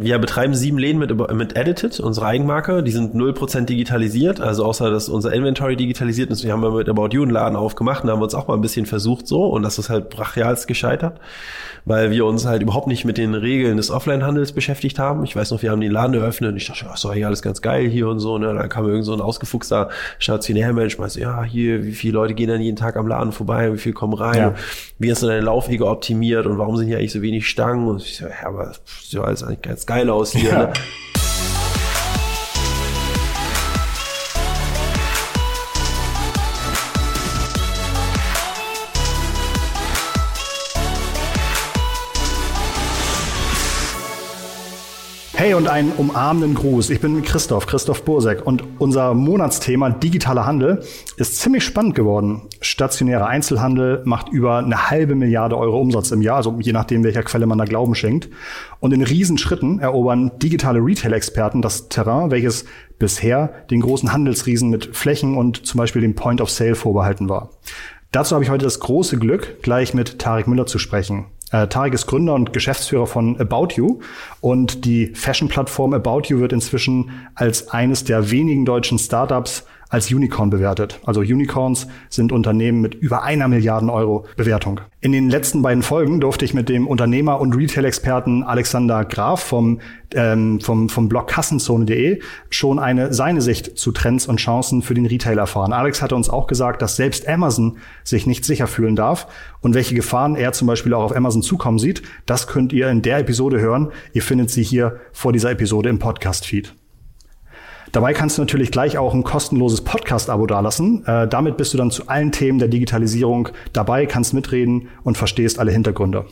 Wir betreiben sieben Läden mit, mit Edited, unsere Eigenmarke. Die sind 0% digitalisiert, also außer dass unser Inventory digitalisiert ist. Wir haben mit About You einen Laden aufgemacht und haben uns auch mal ein bisschen versucht so und das ist halt brachialst gescheitert, weil wir uns halt überhaupt nicht mit den Regeln des Offline-Handels beschäftigt haben. Ich weiß noch, wir haben den Laden eröffnet und ich dachte, ja, ist doch hier alles ganz geil hier und so. Ne? Dann kam irgend so ein ausgefuchster Stationärmensch, meinte, ja, hier, wie viele Leute gehen dann jeden Tag am Laden vorbei, wie viel kommen rein, ja. wie hast du deine Laufwege optimiert und warum sind hier eigentlich so wenig Stangen? Und ich so, ja, aber ja alles eigentlich ganz geil aus hier. Ja. Ne? Hey und einen umarmenden Gruß. Ich bin Christoph, Christoph Bursek und unser Monatsthema digitaler Handel ist ziemlich spannend geworden. Stationärer Einzelhandel macht über eine halbe Milliarde Euro Umsatz im Jahr, also je nachdem, welcher Quelle man da Glauben schenkt. Und in Riesenschritten erobern digitale Retail-Experten das Terrain, welches bisher den großen Handelsriesen mit Flächen und zum Beispiel dem Point of Sale vorbehalten war. Dazu habe ich heute das große Glück, gleich mit Tarek Müller zu sprechen. Äh, Tarek ist Gründer und Geschäftsführer von About You. Und die Fashion-Plattform About You wird inzwischen als eines der wenigen deutschen Startups als Unicorn bewertet. Also Unicorns sind Unternehmen mit über einer Milliarden Euro Bewertung. In den letzten beiden Folgen durfte ich mit dem Unternehmer und Retail-Experten Alexander Graf vom, ähm, vom, vom Blog Kassenzone.de schon eine seine Sicht zu Trends und Chancen für den Retail erfahren. Alex hatte uns auch gesagt, dass selbst Amazon sich nicht sicher fühlen darf und welche Gefahren er zum Beispiel auch auf Amazon zukommen sieht. Das könnt ihr in der Episode hören. Ihr findet sie hier vor dieser Episode im Podcast-Feed. Dabei kannst du natürlich gleich auch ein kostenloses Podcast-Abo dalassen. Äh, damit bist du dann zu allen Themen der Digitalisierung dabei, kannst mitreden und verstehst alle Hintergründe.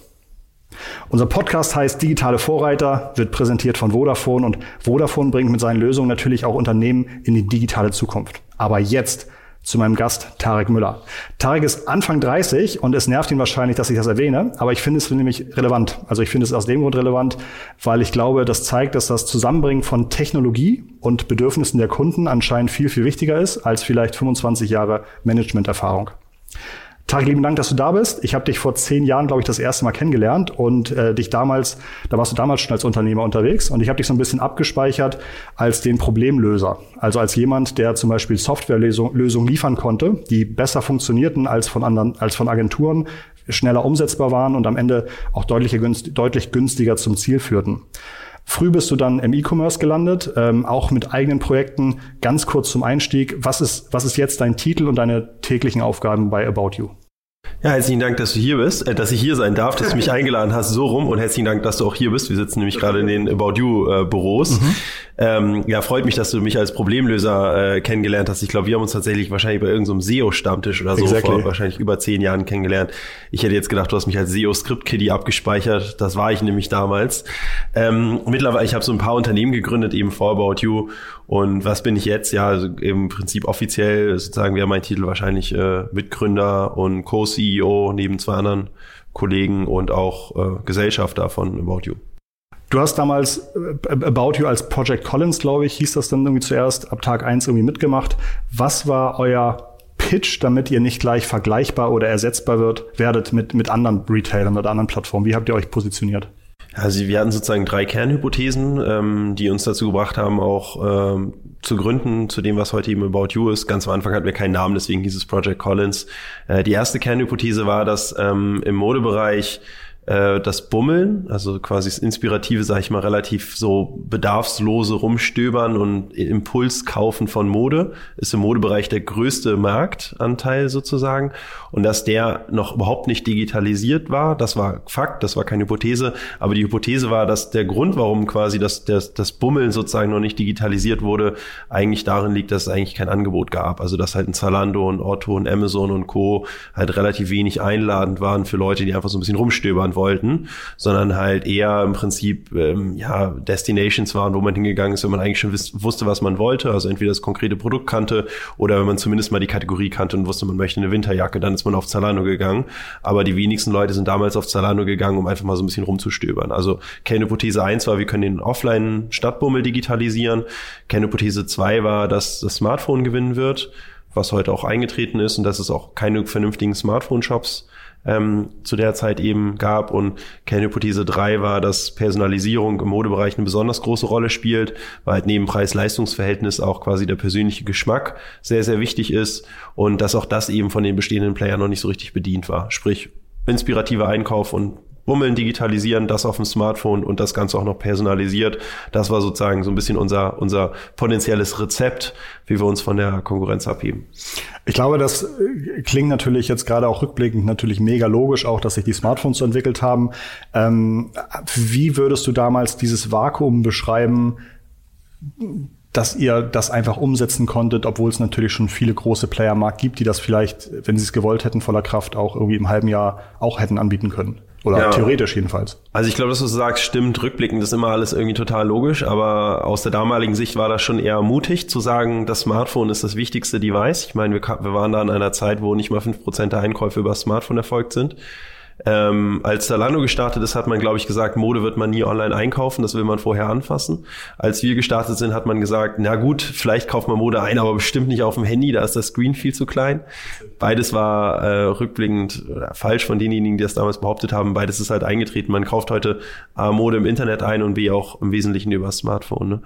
Unser Podcast heißt Digitale Vorreiter, wird präsentiert von Vodafone und Vodafone bringt mit seinen Lösungen natürlich auch Unternehmen in die digitale Zukunft. Aber jetzt zu meinem Gast Tarek Müller. Tarek ist Anfang 30 und es nervt ihn wahrscheinlich, dass ich das erwähne, aber ich finde es nämlich relevant. Also ich finde es aus dem Grund relevant, weil ich glaube, das zeigt, dass das Zusammenbringen von Technologie und Bedürfnissen der Kunden anscheinend viel, viel wichtiger ist als vielleicht 25 Jahre Managementerfahrung. Tarek, lieben Dank, dass du da bist. Ich habe dich vor zehn Jahren, glaube ich, das erste Mal kennengelernt und äh, dich damals, da warst du damals schon als Unternehmer unterwegs und ich habe dich so ein bisschen abgespeichert als den Problemlöser. Also als jemand, der zum Beispiel Softwarelösungen liefern konnte, die besser funktionierten als von anderen, als von Agenturen, schneller umsetzbar waren und am Ende auch deutlich günstiger zum Ziel führten. Früh bist du dann im E-Commerce gelandet, ähm, auch mit eigenen Projekten. Ganz kurz zum Einstieg. Was ist, was ist jetzt dein Titel und deine täglichen Aufgaben bei About You? Ja, herzlichen Dank, dass du hier bist, äh, dass ich hier sein darf, dass du mich eingeladen hast, so rum. Und herzlichen Dank, dass du auch hier bist. Wir sitzen nämlich gerade in den About You äh, Büros. Mhm. Ähm, ja, freut mich, dass du mich als Problemlöser äh, kennengelernt hast. Ich glaube, wir haben uns tatsächlich wahrscheinlich bei irgendeinem so SEO-Stammtisch oder so exactly. vor wahrscheinlich über zehn Jahren kennengelernt. Ich hätte jetzt gedacht, du hast mich als SEO-Script-Kiddie abgespeichert. Das war ich nämlich damals. Ähm, mittlerweile, ich habe so ein paar Unternehmen gegründet, eben vor About You. Und was bin ich jetzt? Ja, also im Prinzip offiziell sozusagen wäre mein Titel wahrscheinlich äh, Mitgründer und Co-CEO neben zwei anderen Kollegen und auch äh, Gesellschafter von About You. Du hast damals äh, About You als Project Collins, glaube ich, hieß das dann irgendwie zuerst, ab Tag eins irgendwie mitgemacht. Was war euer Pitch, damit ihr nicht gleich vergleichbar oder ersetzbar wird, werdet mit, mit anderen Retailern oder anderen Plattformen? Wie habt ihr euch positioniert? Also wir hatten sozusagen drei Kernhypothesen, ähm, die uns dazu gebracht haben, auch ähm, zu gründen zu dem, was heute eben About You ist. Ganz am Anfang hatten wir keinen Namen, deswegen hieß es Project Collins. Äh, die erste Kernhypothese war, dass ähm, im Modebereich äh, das Bummeln, also quasi das Inspirative, sage ich mal, relativ so bedarfslose Rumstöbern und Impuls kaufen von Mode, ist im Modebereich der größte Marktanteil sozusagen. Und dass der noch überhaupt nicht digitalisiert war, das war Fakt, das war keine Hypothese. Aber die Hypothese war, dass der Grund, warum quasi das, das, das Bummeln sozusagen noch nicht digitalisiert wurde, eigentlich darin liegt, dass es eigentlich kein Angebot gab. Also dass halt ein Zalando und Otto und Amazon und Co. halt relativ wenig einladend waren für Leute, die einfach so ein bisschen rumstöbern wollten, sondern halt eher im Prinzip ähm, ja Destinations waren, wo man hingegangen ist, wenn man eigentlich schon wusste, was man wollte, also entweder das konkrete Produkt kannte oder wenn man zumindest mal die Kategorie kannte und wusste, man möchte eine Winterjacke, dann ist man auf Zalando gegangen. Aber die wenigsten Leute sind damals auf Zalando gegangen, um einfach mal so ein bisschen rumzustöbern. Also Kernhypothese 1 war, wir können den Offline-Stadtbummel digitalisieren. Kernhypothese 2 war, dass das Smartphone gewinnen wird was heute auch eingetreten ist und dass es auch keine vernünftigen Smartphone-Shops ähm, zu der Zeit eben gab. Und Kernhypothese 3 war, dass Personalisierung im Modebereich eine besonders große Rolle spielt, weil halt neben Preis-Leistungs-Verhältnis auch quasi der persönliche Geschmack sehr, sehr wichtig ist und dass auch das eben von den bestehenden Playern noch nicht so richtig bedient war. Sprich, inspirativer Einkauf und Bummeln digitalisieren, das auf dem Smartphone und das Ganze auch noch personalisiert. Das war sozusagen so ein bisschen unser, unser potenzielles Rezept, wie wir uns von der Konkurrenz abheben. Ich glaube, das äh, klingt natürlich jetzt gerade auch rückblickend natürlich mega logisch, auch dass sich die Smartphones so entwickelt haben. Ähm, wie würdest du damals dieses Vakuum beschreiben, dass ihr das einfach umsetzen konntet, obwohl es natürlich schon viele große Player Markt gibt, die das vielleicht, wenn sie es gewollt hätten, voller Kraft auch irgendwie im halben Jahr auch hätten anbieten können? Oder ja. theoretisch jedenfalls. Also ich glaube, dass du sagst, stimmt, rückblickend ist immer alles irgendwie total logisch, aber aus der damaligen Sicht war das schon eher mutig zu sagen, das Smartphone ist das wichtigste Device. Ich meine, wir, wir waren da in einer Zeit, wo nicht mal fünf Prozent der Einkäufe über das Smartphone erfolgt sind. Ähm, als Zalando gestartet ist, hat man, glaube ich, gesagt, Mode wird man nie online einkaufen, das will man vorher anfassen. Als wir gestartet sind, hat man gesagt, na gut, vielleicht kauft man Mode ein, aber bestimmt nicht auf dem Handy, da ist das Screen viel zu klein. Beides war äh, rückblickend äh, falsch von denjenigen, die das damals behauptet haben. Beides ist halt eingetreten. Man kauft heute A, Mode im Internet ein und B auch im Wesentlichen über das Smartphone. Ne?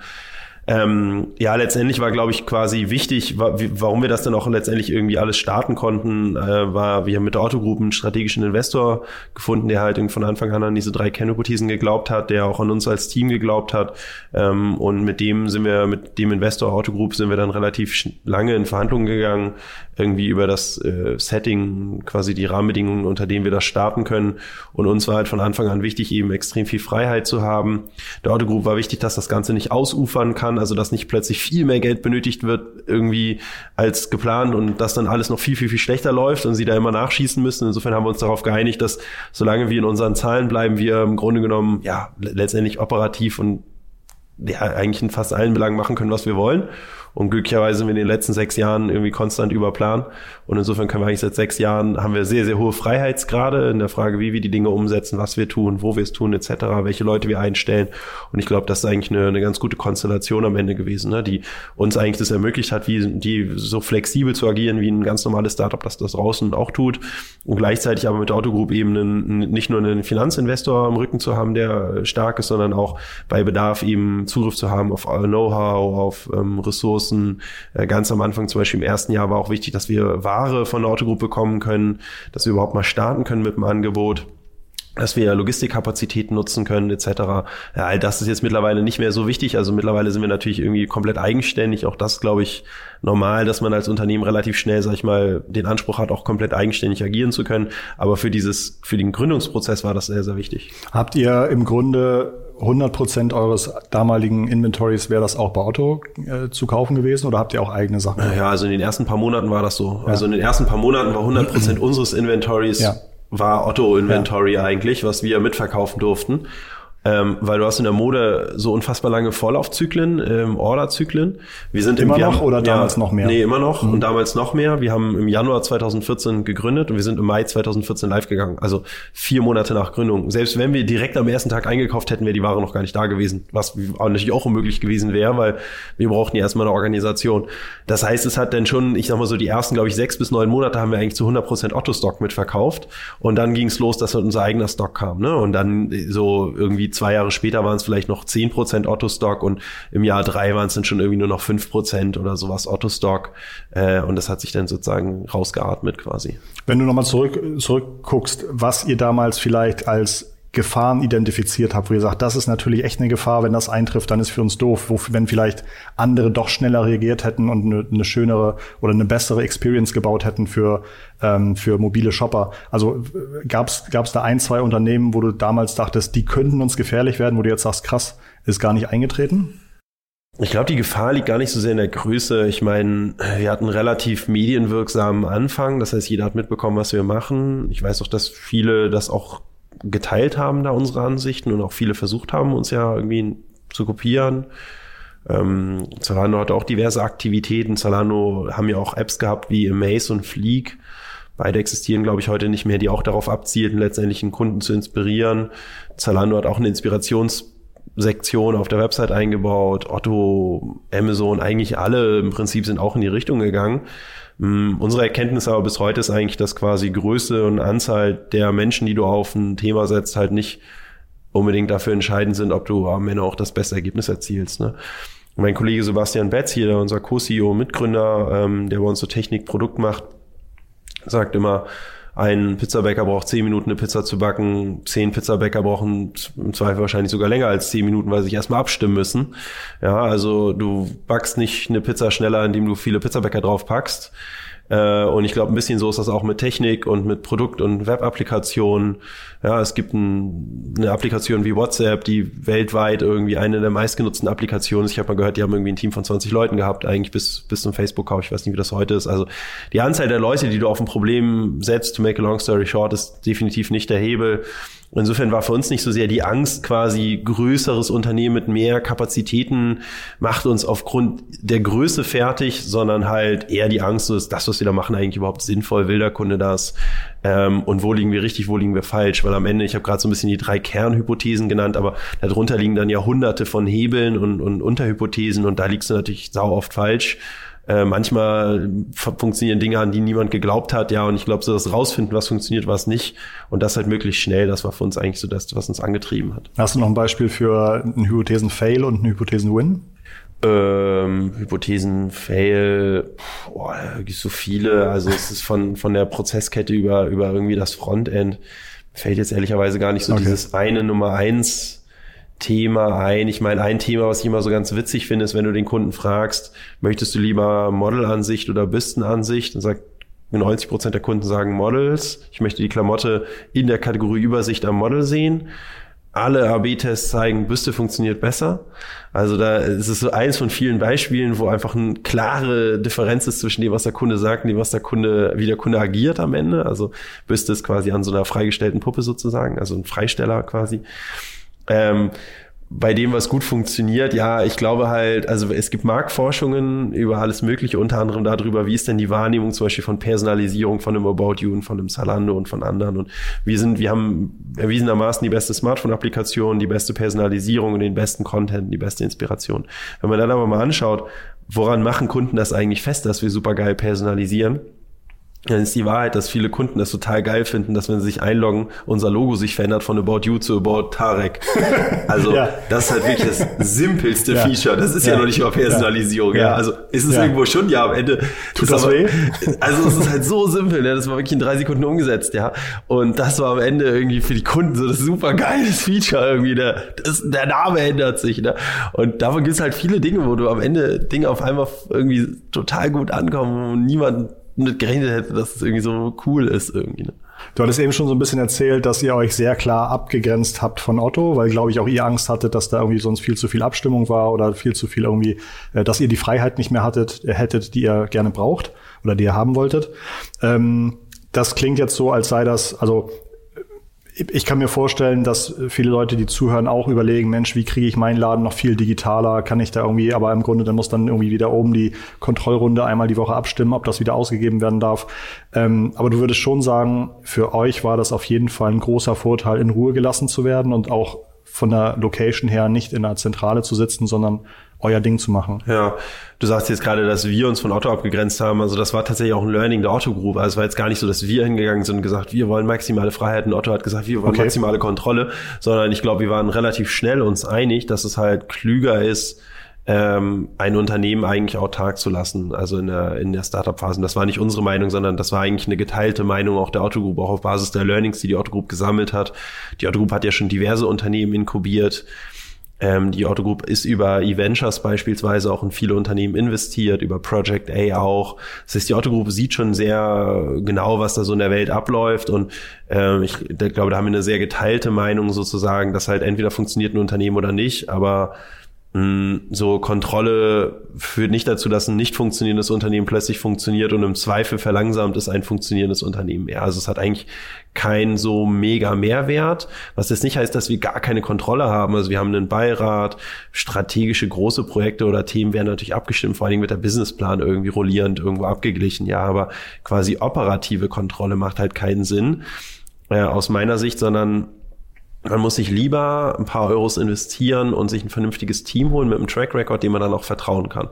Ähm, ja, letztendlich war, glaube ich, quasi wichtig, warum wir das dann auch letztendlich irgendwie alles starten konnten, äh, war, wir haben mit der Autogruppe einen strategischen Investor gefunden, der halt von Anfang an an diese drei Kernhypothesen geglaubt hat, der auch an uns als Team geglaubt hat. Ähm, und mit dem sind wir, mit dem Investor Autogroup sind wir dann relativ lange in Verhandlungen gegangen, irgendwie über das äh, Setting, quasi die Rahmenbedingungen, unter denen wir das starten können. Und uns war halt von Anfang an wichtig, eben extrem viel Freiheit zu haben. Der Autogroup war wichtig, dass das Ganze nicht ausufern kann, also dass nicht plötzlich viel mehr Geld benötigt wird, irgendwie als geplant und dass dann alles noch viel, viel, viel schlechter läuft und sie da immer nachschießen müssen. Insofern haben wir uns darauf geeinigt, dass solange wir in unseren Zahlen bleiben, wir im Grunde genommen ja letztendlich operativ und ja, eigentlich in fast allen Belangen machen können, was wir wollen. Und glücklicherweise sind wir in den letzten sechs Jahren irgendwie konstant über Plan. Und insofern können wir eigentlich seit sechs Jahren haben wir sehr, sehr hohe Freiheitsgrade in der Frage, wie wir die Dinge umsetzen, was wir tun, wo wir es tun, etc., welche Leute wir einstellen. Und ich glaube, das ist eigentlich eine, eine ganz gute Konstellation am Ende gewesen, ne, die uns eigentlich das ermöglicht hat, wie die so flexibel zu agieren, wie ein ganz normales Startup, das das draußen auch tut. Und gleichzeitig aber mit Autogroup eben einen, nicht nur einen Finanzinvestor am Rücken zu haben, der stark ist, sondern auch bei Bedarf eben Zugriff zu haben auf Know-how, auf ähm, Ressourcen, Ressourcen. Äh, ganz am Anfang, zum Beispiel im ersten Jahr, war auch wichtig, dass wir Ware von der Autogruppe bekommen können, dass wir überhaupt mal starten können mit dem Angebot dass wir Logistikkapazitäten nutzen können etc. Ja, all das ist jetzt mittlerweile nicht mehr so wichtig. Also mittlerweile sind wir natürlich irgendwie komplett eigenständig. Auch das glaube ich normal, dass man als Unternehmen relativ schnell, sag ich mal, den Anspruch hat, auch komplett eigenständig agieren zu können. Aber für dieses, für den Gründungsprozess war das sehr, sehr wichtig. Habt ihr im Grunde 100 Prozent eures damaligen Inventories wäre das auch bei Otto äh, zu kaufen gewesen oder habt ihr auch eigene Sachen? Ja, also in den ersten paar Monaten war das so. Ja. Also in den ersten paar Monaten war 100 Prozent unseres Inventories ja war Otto Inventory ja. eigentlich, was wir mitverkaufen durften. Ähm, weil du hast in der Mode so unfassbar lange Vorlaufzyklen, ähm, Orderzyklen. Wir sind immer im, noch haben, oder damals ja, noch mehr? Nee, immer noch mhm. und damals noch mehr. Wir haben im Januar 2014 gegründet und wir sind im Mai 2014 live gegangen. Also vier Monate nach Gründung. Selbst wenn wir direkt am ersten Tag eingekauft hätten, wäre die Ware noch gar nicht da gewesen. Was natürlich auch unmöglich gewesen wäre, weil wir brauchten ja erstmal eine Organisation. Das heißt, es hat dann schon, ich sag mal so, die ersten, glaube ich, sechs bis neun Monate haben wir eigentlich zu 100 Prozent Otto-Stock mitverkauft. Und dann ging es los, dass unser eigener Stock kam. Ne? Und dann so irgendwie zwei Jahre später waren es vielleicht noch zehn Prozent Otto-Stock und im Jahr drei waren es dann schon irgendwie nur noch fünf Prozent oder sowas Otto-Stock. Äh, und das hat sich dann sozusagen rausgeatmet quasi. Wenn du nochmal zurück, zurückguckst, was ihr damals vielleicht als Gefahren identifiziert habt, wo ihr sagt, das ist natürlich echt eine Gefahr, wenn das eintrifft, dann ist für uns doof, wo, wenn vielleicht andere doch schneller reagiert hätten und eine, eine schönere oder eine bessere Experience gebaut hätten für, ähm, für mobile Shopper. Also gab es da ein, zwei Unternehmen, wo du damals dachtest, die könnten uns gefährlich werden, wo du jetzt sagst, krass, ist gar nicht eingetreten? Ich glaube, die Gefahr liegt gar nicht so sehr in der Größe. Ich meine, wir hatten relativ medienwirksamen Anfang. Das heißt, jeder hat mitbekommen, was wir machen. Ich weiß auch, dass viele das auch geteilt haben, da unsere Ansichten und auch viele versucht haben, uns ja irgendwie zu kopieren. Ähm, Zalando hat auch diverse Aktivitäten. Zalando haben ja auch Apps gehabt wie Amaze und Fleek. Beide existieren, glaube ich, heute nicht mehr, die auch darauf abzielten, letztendlich einen Kunden zu inspirieren. Zalando hat auch eine Inspirations Sektion auf der Website eingebaut. Otto, Amazon, eigentlich alle im Prinzip sind auch in die Richtung gegangen. Mm, unsere Erkenntnis aber bis heute ist eigentlich, dass quasi Größe und Anzahl der Menschen, die du auf ein Thema setzt, halt nicht unbedingt dafür entscheidend sind, ob du am Ende auch das beste Ergebnis erzielst. Ne? Mein Kollege Sebastian Betz hier, unser Co-CEO, Mitgründer, ähm, der bei uns so Technik, Produkt macht, sagt immer, ein Pizzabäcker braucht zehn Minuten eine Pizza zu backen, zehn Pizzabäcker brauchen im Zweifel wahrscheinlich sogar länger als zehn Minuten, weil sie sich erstmal abstimmen müssen. Ja, also du backst nicht eine Pizza schneller, indem du viele Pizzabäcker drauf packst. Äh, und ich glaube, ein bisschen so ist das auch mit Technik und mit Produkt- und Web-Applikationen. Ja, es gibt ein, eine Applikation wie WhatsApp, die weltweit irgendwie eine der meistgenutzten Applikationen ist. Ich habe mal gehört, die haben irgendwie ein Team von 20 Leuten gehabt, eigentlich bis, bis zum Facebook-Kauf. Ich weiß nicht, wie das heute ist. Also die Anzahl der Leute, die du auf ein Problem setzt, to make a long story short, ist definitiv nicht der Hebel. Insofern war für uns nicht so sehr die Angst, quasi größeres Unternehmen mit mehr Kapazitäten macht uns aufgrund der Größe fertig, sondern halt eher die Angst, so ist das, was wir da machen, eigentlich überhaupt sinnvoll, will der Kunde das? Ähm, und wo liegen wir richtig, wo liegen wir falsch? Weil am Ende, ich habe gerade so ein bisschen die drei Kernhypothesen genannt, aber darunter liegen dann ja hunderte von Hebeln und, und Unterhypothesen und da liegst du natürlich sau oft falsch. Äh, manchmal funktionieren Dinge, an die niemand geglaubt hat, ja, und ich glaube, so das rausfinden, was funktioniert, was nicht, und das halt möglichst schnell, das war für uns eigentlich so das, was uns angetrieben hat. Hast du noch ein Beispiel für einen Hypothesen-Fail und einen Hypothesen-Win? Ähm, Hypothesen, Fail, boah, da gibt so viele. Also es ist von, von der Prozesskette über, über irgendwie das Frontend. Fällt jetzt ehrlicherweise gar nicht so okay. dieses eine Nummer eins Thema ein. Ich meine, ein Thema, was ich immer so ganz witzig finde, ist, wenn du den Kunden fragst, möchtest du lieber Modelansicht oder Büstenansicht? Dann sagt 90 Prozent der Kunden sagen Models. Ich möchte die Klamotte in der Kategorie Übersicht am Model sehen. Alle AB-Tests zeigen, Büste funktioniert besser. Also da ist es so eins von vielen Beispielen, wo einfach eine klare Differenz ist zwischen dem, was der Kunde sagt und dem, was der Kunde, wie der Kunde agiert am Ende. Also Büste ist quasi an so einer freigestellten Puppe sozusagen, also ein Freisteller quasi. Ähm, bei dem, was gut funktioniert, ja, ich glaube halt, also es gibt Marktforschungen über alles Mögliche, unter anderem darüber, wie ist denn die Wahrnehmung zum Beispiel von Personalisierung von einem About You und von einem Zalando und von anderen. Und wir sind, wir haben erwiesenermaßen die beste Smartphone-Applikation, die beste Personalisierung und den besten Content, die beste Inspiration. Wenn man dann aber mal anschaut, woran machen Kunden das eigentlich fest, dass wir super geil personalisieren? Dann ist die Wahrheit, dass viele Kunden das total geil finden, dass wenn sie sich einloggen, unser Logo sich verändert von About You zu About Tarek. Also ja. das ist halt wirklich das simpelste ja. Feature. Das ist ja, ja noch nicht mal Personalisierung. Ja. Also ist es irgendwo schon, ja, am Ende. Tut das aber, weh? Also es ist halt so simpel, ne? das war wirklich in drei Sekunden umgesetzt, ja. Und das war am Ende irgendwie für die Kunden so das super geiles Feature irgendwie. Der, das, der Name ändert sich. Ne? Und davon gibt es halt viele Dinge, wo du am Ende Dinge auf einmal irgendwie total gut ankommen und niemand mit gerechnet hätte, dass es irgendwie so cool ist irgendwie. Ne? Du hattest eben schon so ein bisschen erzählt, dass ihr euch sehr klar abgegrenzt habt von Otto, weil, glaube ich, auch ihr Angst hattet, dass da irgendwie sonst viel zu viel Abstimmung war oder viel zu viel irgendwie, äh, dass ihr die Freiheit nicht mehr hattet, äh, hättet, die ihr gerne braucht oder die ihr haben wolltet. Ähm, das klingt jetzt so, als sei das, also ich kann mir vorstellen, dass viele Leute, die zuhören, auch überlegen, Mensch, wie kriege ich meinen Laden noch viel digitaler? Kann ich da irgendwie, aber im Grunde, dann muss dann irgendwie wieder oben die Kontrollrunde einmal die Woche abstimmen, ob das wieder ausgegeben werden darf. Ähm, aber du würdest schon sagen, für euch war das auf jeden Fall ein großer Vorteil, in Ruhe gelassen zu werden und auch von der Location her nicht in der Zentrale zu sitzen, sondern euer Ding zu machen. Ja, du sagst jetzt gerade, dass wir uns von Otto abgegrenzt haben. Also das war tatsächlich auch ein Learning der Otto Group. Also es war jetzt gar nicht so, dass wir hingegangen sind und gesagt, wir wollen maximale Freiheiten. Otto hat gesagt, wir wollen okay. maximale Kontrolle, sondern ich glaube, wir waren relativ schnell uns einig, dass es halt klüger ist, ähm, ein Unternehmen eigentlich autark zu lassen, also in der, in der Startup-Phase. Das war nicht unsere Meinung, sondern das war eigentlich eine geteilte Meinung auch der Otto Group, auch auf Basis der Learnings, die die Otto Group gesammelt hat. Die Otto Group hat ja schon diverse Unternehmen inkubiert. Ähm, die Otto Group ist über eVentures beispielsweise auch in viele Unternehmen investiert, über Project A auch. Das heißt, die Otto Group sieht schon sehr genau, was da so in der Welt abläuft und ähm, ich glaube, da haben wir eine sehr geteilte Meinung sozusagen, dass halt entweder funktioniert ein Unternehmen oder nicht, aber so Kontrolle führt nicht dazu, dass ein nicht funktionierendes Unternehmen plötzlich funktioniert und im Zweifel verlangsamt ist ein funktionierendes Unternehmen mehr. Also es hat eigentlich keinen so mega Mehrwert, was jetzt nicht heißt, dass wir gar keine Kontrolle haben. Also wir haben einen Beirat, strategische große Projekte oder Themen werden natürlich abgestimmt, vor allen Dingen wird der Businessplan irgendwie rollierend irgendwo abgeglichen. Ja, aber quasi operative Kontrolle macht halt keinen Sinn äh, aus meiner Sicht, sondern man muss sich lieber ein paar Euros investieren und sich ein vernünftiges Team holen mit einem Track Record, dem man dann auch vertrauen kann.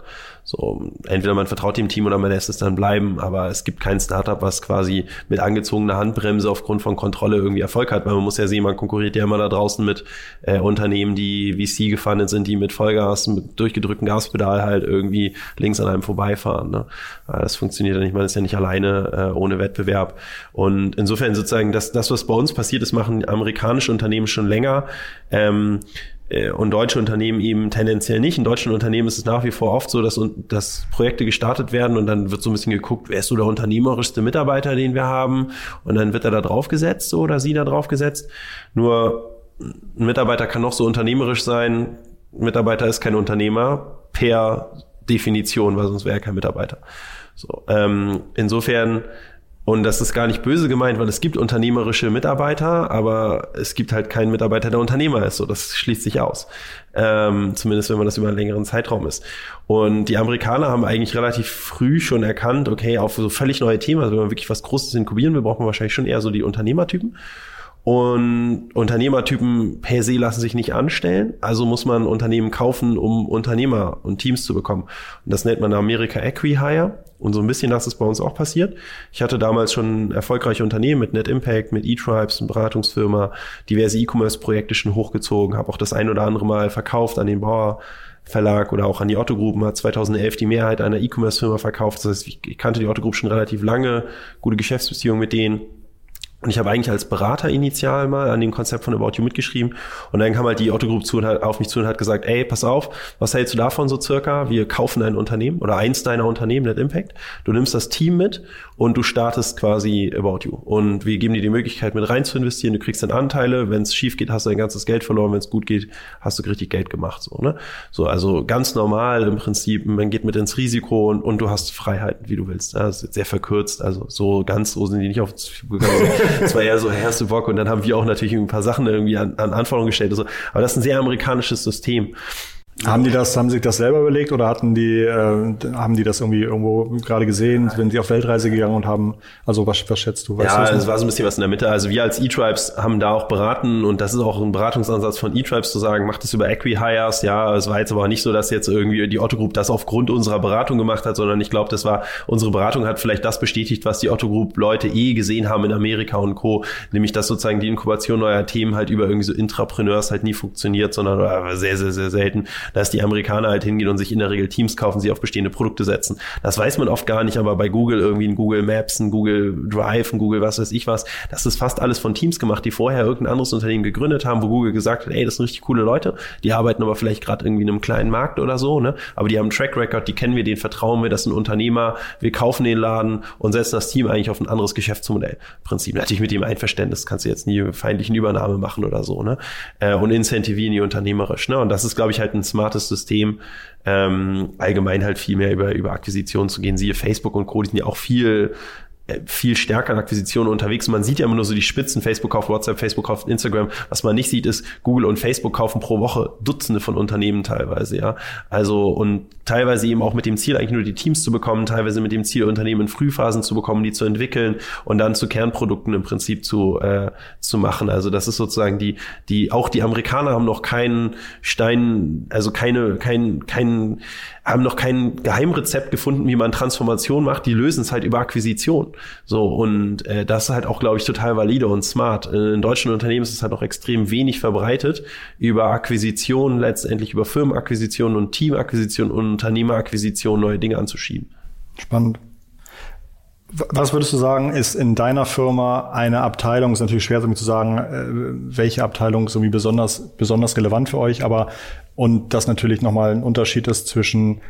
So, entweder man vertraut dem Team oder man lässt es dann bleiben, aber es gibt kein Startup, was quasi mit angezogener Handbremse aufgrund von Kontrolle irgendwie Erfolg hat, weil man muss ja sehen, man konkurriert ja immer da draußen mit äh, Unternehmen, die VC gefundet sind, die mit Vollgas, mit durchgedrücktem Gaspedal halt irgendwie links an einem vorbeifahren. Ne? Das funktioniert ja nicht, man ist ja nicht alleine äh, ohne Wettbewerb. Und insofern sozusagen, das, das, was bei uns passiert ist, machen amerikanische Unternehmen schon länger. Ähm, äh, und deutsche Unternehmen eben tendenziell nicht. In deutschen Unternehmen ist es nach wie vor oft so, dass, dass Projekte gestartet werden und dann wird so ein bisschen geguckt, wer ist so der unternehmerischste Mitarbeiter, den wir haben und dann wird er da drauf gesetzt oder sie da drauf gesetzt. Nur ein Mitarbeiter kann noch so unternehmerisch sein, ein Mitarbeiter ist kein Unternehmer per Definition, weil sonst wäre er kein Mitarbeiter. So, ähm, insofern und das ist gar nicht böse gemeint, weil es gibt unternehmerische Mitarbeiter, aber es gibt halt keinen Mitarbeiter, der Unternehmer ist. So, das schließt sich aus. Ähm, zumindest wenn man das über einen längeren Zeitraum ist. Und die Amerikaner haben eigentlich relativ früh schon erkannt, okay, auf so völlig neue Themen, also wenn man wirklich was Großes inkubieren will, braucht man wahrscheinlich schon eher so die Unternehmertypen. Und Unternehmertypen per se lassen sich nicht anstellen. Also muss man Unternehmen kaufen, um Unternehmer und Teams zu bekommen. Und das nennt man in Amerika Equihire. Und so ein bisschen das ist bei uns auch passiert. Ich hatte damals schon erfolgreiche Unternehmen mit Net Impact, mit eTribes, eine Beratungsfirma, diverse E-Commerce-Projekte schon hochgezogen, habe auch das ein oder andere Mal verkauft an den Bauer. Verlag oder auch an die Otto Group, hat 2011 die Mehrheit einer E-Commerce-Firma verkauft. Das heißt, ich kannte die Otto Group schon relativ lange, gute Geschäftsbeziehungen mit denen und ich habe eigentlich als Berater initial mal an dem Konzept von About You mitgeschrieben. Und dann kam halt die Otto Group zu und hat, auf mich zu und hat gesagt, ey, pass auf, was hältst du davon so circa? Wir kaufen ein Unternehmen oder eins deiner Unternehmen, Net Impact. Du nimmst das Team mit und du startest quasi About You. Und wir geben dir die Möglichkeit, mit rein zu investieren. Du kriegst dann Anteile. Wenn es schief geht, hast du dein ganzes Geld verloren. Wenn es gut geht, hast du richtig Geld gemacht. So, ne? so, also ganz normal im Prinzip. Man geht mit ins Risiko und, und du hast Freiheiten, wie du willst. Das ist sehr verkürzt. Also so ganz so sind die nicht auf gegangen. Es war eher so, hey, hast du Bock? Und dann haben wir auch natürlich ein paar Sachen irgendwie an, an Anforderungen gestellt. Und so. Aber das ist ein sehr amerikanisches System. Haben die das, haben sich das selber überlegt oder hatten die, äh, haben die das irgendwie irgendwo gerade gesehen, wenn sie auf Weltreise gegangen und haben, also was, was schätzt du? Weißt ja, es war so ein bisschen was in der Mitte. Also wir als E-Tribes haben da auch beraten und das ist auch ein Beratungsansatz von E-Tribes zu sagen, macht es über Equi-Hires. Ja, es war jetzt aber nicht so, dass jetzt irgendwie die Otto Group das aufgrund unserer Beratung gemacht hat, sondern ich glaube, das war, unsere Beratung hat vielleicht das bestätigt, was die Otto Group Leute eh gesehen haben in Amerika und Co. Nämlich, dass sozusagen die Inkubation neuer Themen halt über irgendwie so Intrapreneurs halt nie funktioniert, sondern sehr, sehr, sehr selten dass die Amerikaner halt hingehen und sich in der Regel Teams kaufen, sie auf bestehende Produkte setzen. Das weiß man oft gar nicht, aber bei Google irgendwie ein Google Maps, ein Google Drive, ein Google was weiß ich was, das ist fast alles von Teams gemacht, die vorher irgendein anderes Unternehmen gegründet haben, wo Google gesagt hat, ey, das sind richtig coole Leute, die arbeiten aber vielleicht gerade irgendwie in einem kleinen Markt oder so, ne? Aber die haben einen Track Record, die kennen wir, den vertrauen wir, das sind Unternehmer, wir kaufen den Laden und setzen das Team eigentlich auf ein anderes Geschäftsmodell. Prinzip. Natürlich mit dem Einverständnis kannst du jetzt nie feindlichen Übernahme machen oder so, ne? Äh, und incentivieren die unternehmerisch, ne? Und das ist, glaube ich, halt ein smartes System, ähm, allgemein halt viel mehr über, über Akquisitionen zu gehen. Siehe Facebook und Co., die sind ja auch viel viel stärker in Akquisitionen unterwegs. Man sieht ja immer nur so die Spitzen. Facebook kauft WhatsApp, Facebook kauft Instagram. Was man nicht sieht, ist, Google und Facebook kaufen pro Woche Dutzende von Unternehmen teilweise, ja. Also, und teilweise eben auch mit dem Ziel, eigentlich nur die Teams zu bekommen, teilweise mit dem Ziel, Unternehmen in Frühphasen zu bekommen, die zu entwickeln und dann zu Kernprodukten im Prinzip zu, äh, zu machen. Also, das ist sozusagen die, die, auch die Amerikaner haben noch keinen Stein, also keine, kein, kein, haben noch kein Geheimrezept gefunden, wie man Transformation macht. Die lösen es halt über Akquisition. So, und äh, das ist halt auch, glaube ich, total valide und smart. Äh, in deutschen Unternehmen ist es halt noch extrem wenig verbreitet, über Akquisition, letztendlich über Firmenakquisition und Teamakquisition und Unternehmerakquisition neue Dinge anzuschieben. Spannend. Was würdest du sagen, ist in deiner Firma eine Abteilung, ist natürlich schwer zu sagen, äh, welche Abteilung ist irgendwie besonders, besonders relevant für euch, aber und das natürlich nochmal ein Unterschied ist zwischen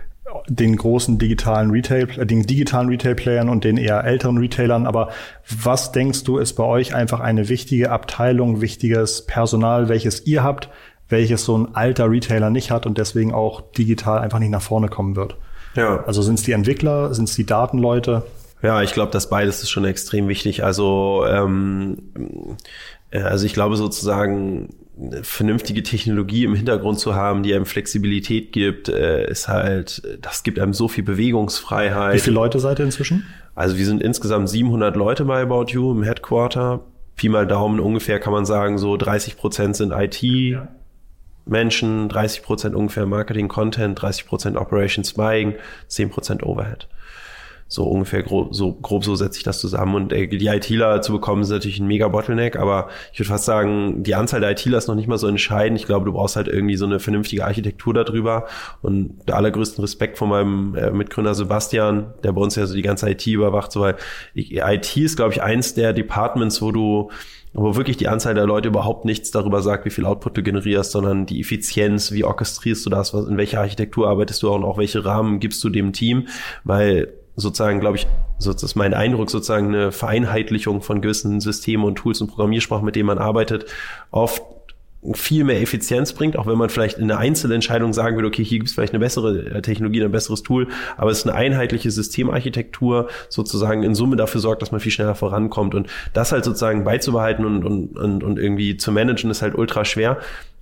den großen digitalen Retail, äh, den digitalen Retail-Playern und den eher älteren Retailern. Aber was denkst du, ist bei euch einfach eine wichtige Abteilung, wichtiges Personal, welches ihr habt, welches so ein alter Retailer nicht hat und deswegen auch digital einfach nicht nach vorne kommen wird? Ja. Also sind es die Entwickler, sind es die Datenleute? Ja, ich glaube, das beides ist schon extrem wichtig. Also, ähm, äh, also ich glaube sozusagen, vernünftige Technologie im Hintergrund zu haben, die einem Flexibilität gibt, äh, ist halt, das gibt einem so viel Bewegungsfreiheit. Wie viele Leute seid ihr inzwischen? Also wir sind insgesamt 700 Leute bei About You im Headquarter Pi mal Daumen ungefähr kann man sagen, so 30 Prozent sind IT. Ja. Menschen, 30 Prozent ungefähr Marketing, Content, 30 Prozent Operations Buying, 10 Prozent Overhead. So ungefähr grob so, grob so setze ich das zusammen. Und äh, die ITler zu bekommen, ist natürlich ein mega Bottleneck, aber ich würde fast sagen, die Anzahl der ITler ist noch nicht mal so entscheidend. Ich glaube, du brauchst halt irgendwie so eine vernünftige Architektur darüber. Und der allergrößten Respekt von meinem äh, Mitgründer Sebastian, der bei uns ja so die ganze IT überwacht, so weil IT ist, glaube ich, eins der Departments, wo du wo wirklich die Anzahl der Leute überhaupt nichts darüber sagt, wie viel Output du generierst, sondern die Effizienz, wie orchestrierst du das, in welcher Architektur arbeitest du und auch welche Rahmen gibst du dem Team, weil sozusagen, glaube ich, so das ist mein Eindruck, sozusagen eine Vereinheitlichung von gewissen Systemen und Tools und Programmiersprachen, mit denen man arbeitet, oft viel mehr Effizienz bringt, auch wenn man vielleicht in einer Einzelentscheidung sagen würde, okay, hier gibt es vielleicht eine bessere äh, Technologie, ein besseres Tool, aber es ist eine einheitliche Systemarchitektur, sozusagen in Summe dafür sorgt, dass man viel schneller vorankommt. Und das halt sozusagen beizubehalten und, und, und, und irgendwie zu managen, ist halt ultra schwer.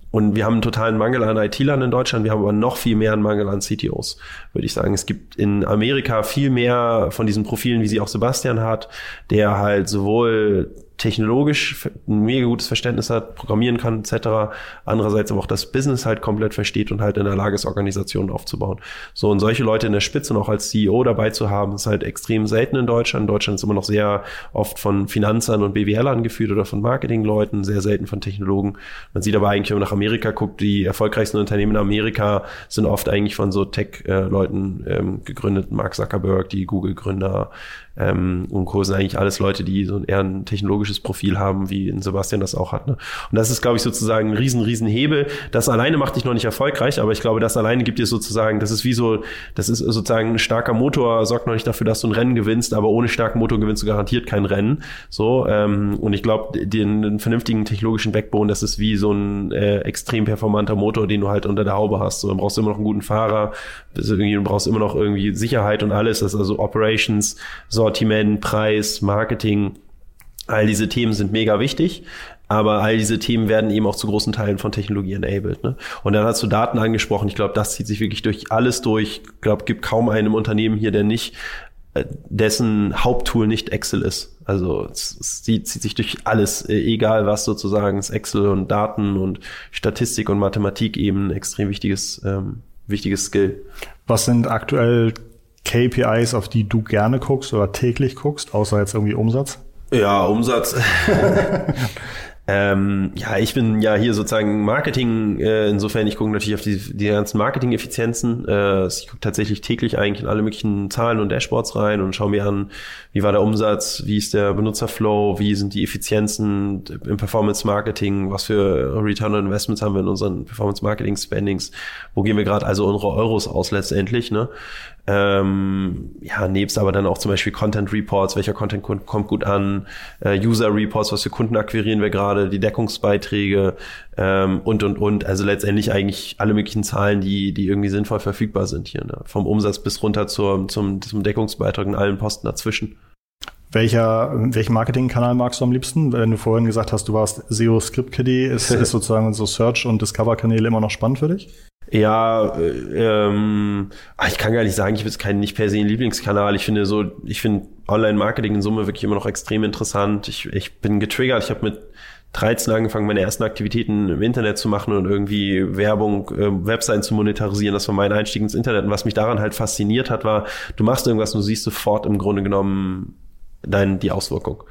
Und wir haben einen totalen Mangel an IT-Lern in Deutschland, wir haben aber noch viel mehr einen Mangel an CTOs, würde ich sagen. Es gibt in Amerika viel mehr von diesen Profilen, wie sie auch Sebastian hat, der halt sowohl technologisch ein mega gutes Verständnis hat, programmieren kann etc. Andererseits aber auch das Business halt komplett versteht und halt in der Lage ist, Organisationen aufzubauen. So und solche Leute in der Spitze noch als CEO dabei zu haben, ist halt extrem selten in Deutschland. Deutschland ist immer noch sehr oft von Finanzern und BWLern geführt oder von Marketingleuten, sehr selten von Technologen. Man sieht aber eigentlich, wenn man nach Amerika guckt, die erfolgreichsten Unternehmen in Amerika sind oft eigentlich von so Tech-Leuten ähm, gegründet. Mark Zuckerberg, die Google-Gründer, ähm, und Co. sind eigentlich alles Leute, die so eher ein technologisches Profil haben, wie Sebastian das auch hat. Ne? Und das ist, glaube ich, sozusagen ein riesen, riesen Hebel. Das alleine macht dich noch nicht erfolgreich, aber ich glaube, das alleine gibt dir sozusagen, das ist wie so, das ist sozusagen ein starker Motor, sorgt noch nicht dafür, dass du ein Rennen gewinnst, aber ohne starken Motor gewinnst du garantiert kein Rennen. So, ähm, und ich glaube, den, den vernünftigen technologischen Backbone, das ist wie so ein äh, extrem performanter Motor, den du halt unter der Haube hast. So, dann brauchst du immer noch einen guten Fahrer, du brauchst immer noch irgendwie Sicherheit und alles, das ist also Operations, so Sortiment, Preis, Marketing, all diese Themen sind mega wichtig. Aber all diese Themen werden eben auch zu großen Teilen von Technologie enabled. Ne? Und dann hast du Daten angesprochen. Ich glaube, das zieht sich wirklich durch alles durch. Ich glaube, gibt kaum einem Unternehmen hier, der nicht äh, dessen Haupttool nicht Excel ist. Also es, es zieht, sich durch alles, äh, egal was sozusagen, ist Excel und Daten und Statistik und Mathematik eben ein extrem wichtiges, ähm, wichtiges Skill. Was sind aktuell KPIs, auf die du gerne guckst oder täglich guckst, außer jetzt irgendwie Umsatz? Ja, Umsatz. Ähm, ja, ich bin ja hier sozusagen Marketing, äh, insofern ich gucke natürlich auf die, die ganzen Marketing-Effizienzen. Äh, ich gucke tatsächlich täglich eigentlich in alle möglichen Zahlen und Dashboards rein und schaue mir an, wie war der Umsatz, wie ist der Benutzerflow, wie sind die Effizienzen im Performance-Marketing, was für Return on Investments haben wir in unseren Performance-Marketing-Spendings, wo gehen wir gerade also unsere Euros aus letztendlich, ne? Ähm, ja, nebst aber dann auch zum Beispiel Content Reports, welcher Content kommt gut an, äh, User Reports, was für Kunden akquirieren wir gerade, die Deckungsbeiträge ähm, und und und. Also letztendlich eigentlich alle möglichen Zahlen, die die irgendwie sinnvoll verfügbar sind hier, ne? vom Umsatz bis runter zur, zum, zum Deckungsbeitrag und allen Posten dazwischen. Welcher, welchen Marketingkanal magst du am liebsten? Wenn du vorhin gesagt hast, du warst SEO Script Kiddie, ist, ist sozusagen so Search- und Discover-Kanäle immer noch spannend für dich? Ja, äh, ähm, ah, ich kann gar nicht sagen, ich bin kein nicht per se ein Lieblingskanal. Ich finde so, ich finde Online-Marketing in Summe wirklich immer noch extrem interessant. Ich, ich bin getriggert. Ich habe mit 13 angefangen, meine ersten Aktivitäten im Internet zu machen und irgendwie Werbung, äh, Webseiten zu monetarisieren. Das war mein Einstieg ins Internet. Und was mich daran halt fasziniert hat, war, du machst irgendwas und du siehst sofort im Grunde genommen dein, die Auswirkung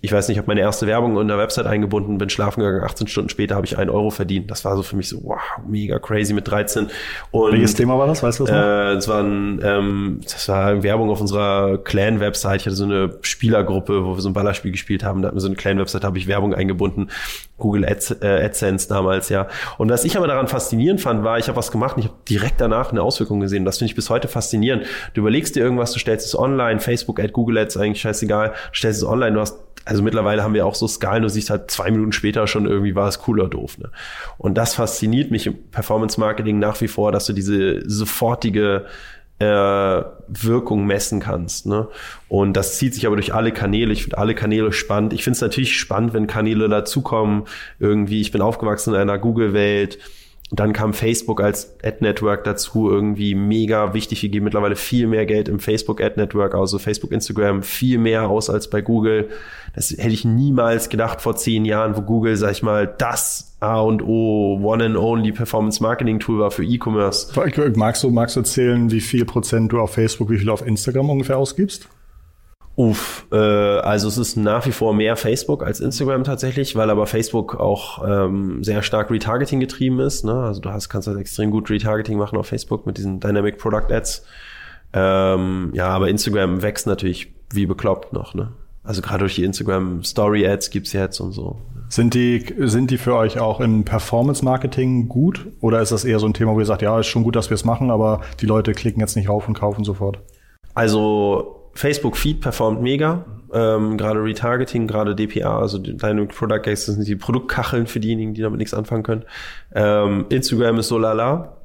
ich weiß nicht, ich habe meine erste Werbung in der Website eingebunden, bin schlafen gegangen, 18 Stunden später habe ich einen Euro verdient. Das war so für mich so, wow, mega crazy mit 13. Und, Welches Thema war das? Weißt du das noch? Äh, das, war ein, ähm, das war Werbung auf unserer Clan-Website. Ich hatte so eine Spielergruppe, wo wir so ein Ballerspiel gespielt haben. Da hatten wir so eine Clan-Website, habe ich Werbung eingebunden. Google Ads, äh, AdSense damals, ja. Und was ich aber daran faszinierend fand, war, ich habe was gemacht und ich habe direkt danach eine Auswirkung gesehen. Das finde ich bis heute faszinierend. Du überlegst dir irgendwas, du stellst es online, Facebook Ad, Google Ads, eigentlich scheißegal, du stellst es online, du hast also mittlerweile haben wir auch so Skalen, du siehst halt zwei Minuten später schon irgendwie war es cooler doof. Ne? Und das fasziniert mich im Performance Marketing nach wie vor, dass du diese sofortige äh, Wirkung messen kannst. Ne? Und das zieht sich aber durch alle Kanäle. Ich finde alle Kanäle spannend. Ich finde es natürlich spannend, wenn Kanäle dazukommen. Irgendwie, ich bin aufgewachsen in einer Google-Welt Dann kam Facebook als Ad-Network dazu, irgendwie mega wichtig. Wir geben mittlerweile viel mehr Geld im Facebook-Ad-Network, also Facebook, Instagram, viel mehr aus als bei Google. Das hätte ich niemals gedacht vor zehn Jahren, wo Google, sag ich mal, das A und O, One and Only Performance Marketing Tool war für E-Commerce. Magst du, magst du erzählen, wie viel Prozent du auf Facebook, wie viel auf Instagram ungefähr ausgibst? Uff, äh, also es ist nach wie vor mehr Facebook als Instagram tatsächlich, weil aber Facebook auch ähm, sehr stark Retargeting getrieben ist. Ne? Also du hast, kannst halt extrem gut Retargeting machen auf Facebook mit diesen Dynamic Product Ads. Ähm, ja, aber Instagram wächst natürlich wie bekloppt noch. Ne? Also gerade durch die Instagram Story Ads gibt's jetzt und so. Sind die, sind die für euch auch in Performance Marketing gut? Oder ist das eher so ein Thema, wo ihr sagt, ja, ist schon gut, dass wir es machen, aber die Leute klicken jetzt nicht rauf und kaufen sofort? Also Facebook Feed performt mega. Ähm, gerade Retargeting, gerade DPA, also Dynamic Product Gates, das sind die Produktkacheln für diejenigen, die damit nichts anfangen können. Ähm, Instagram ist so lala.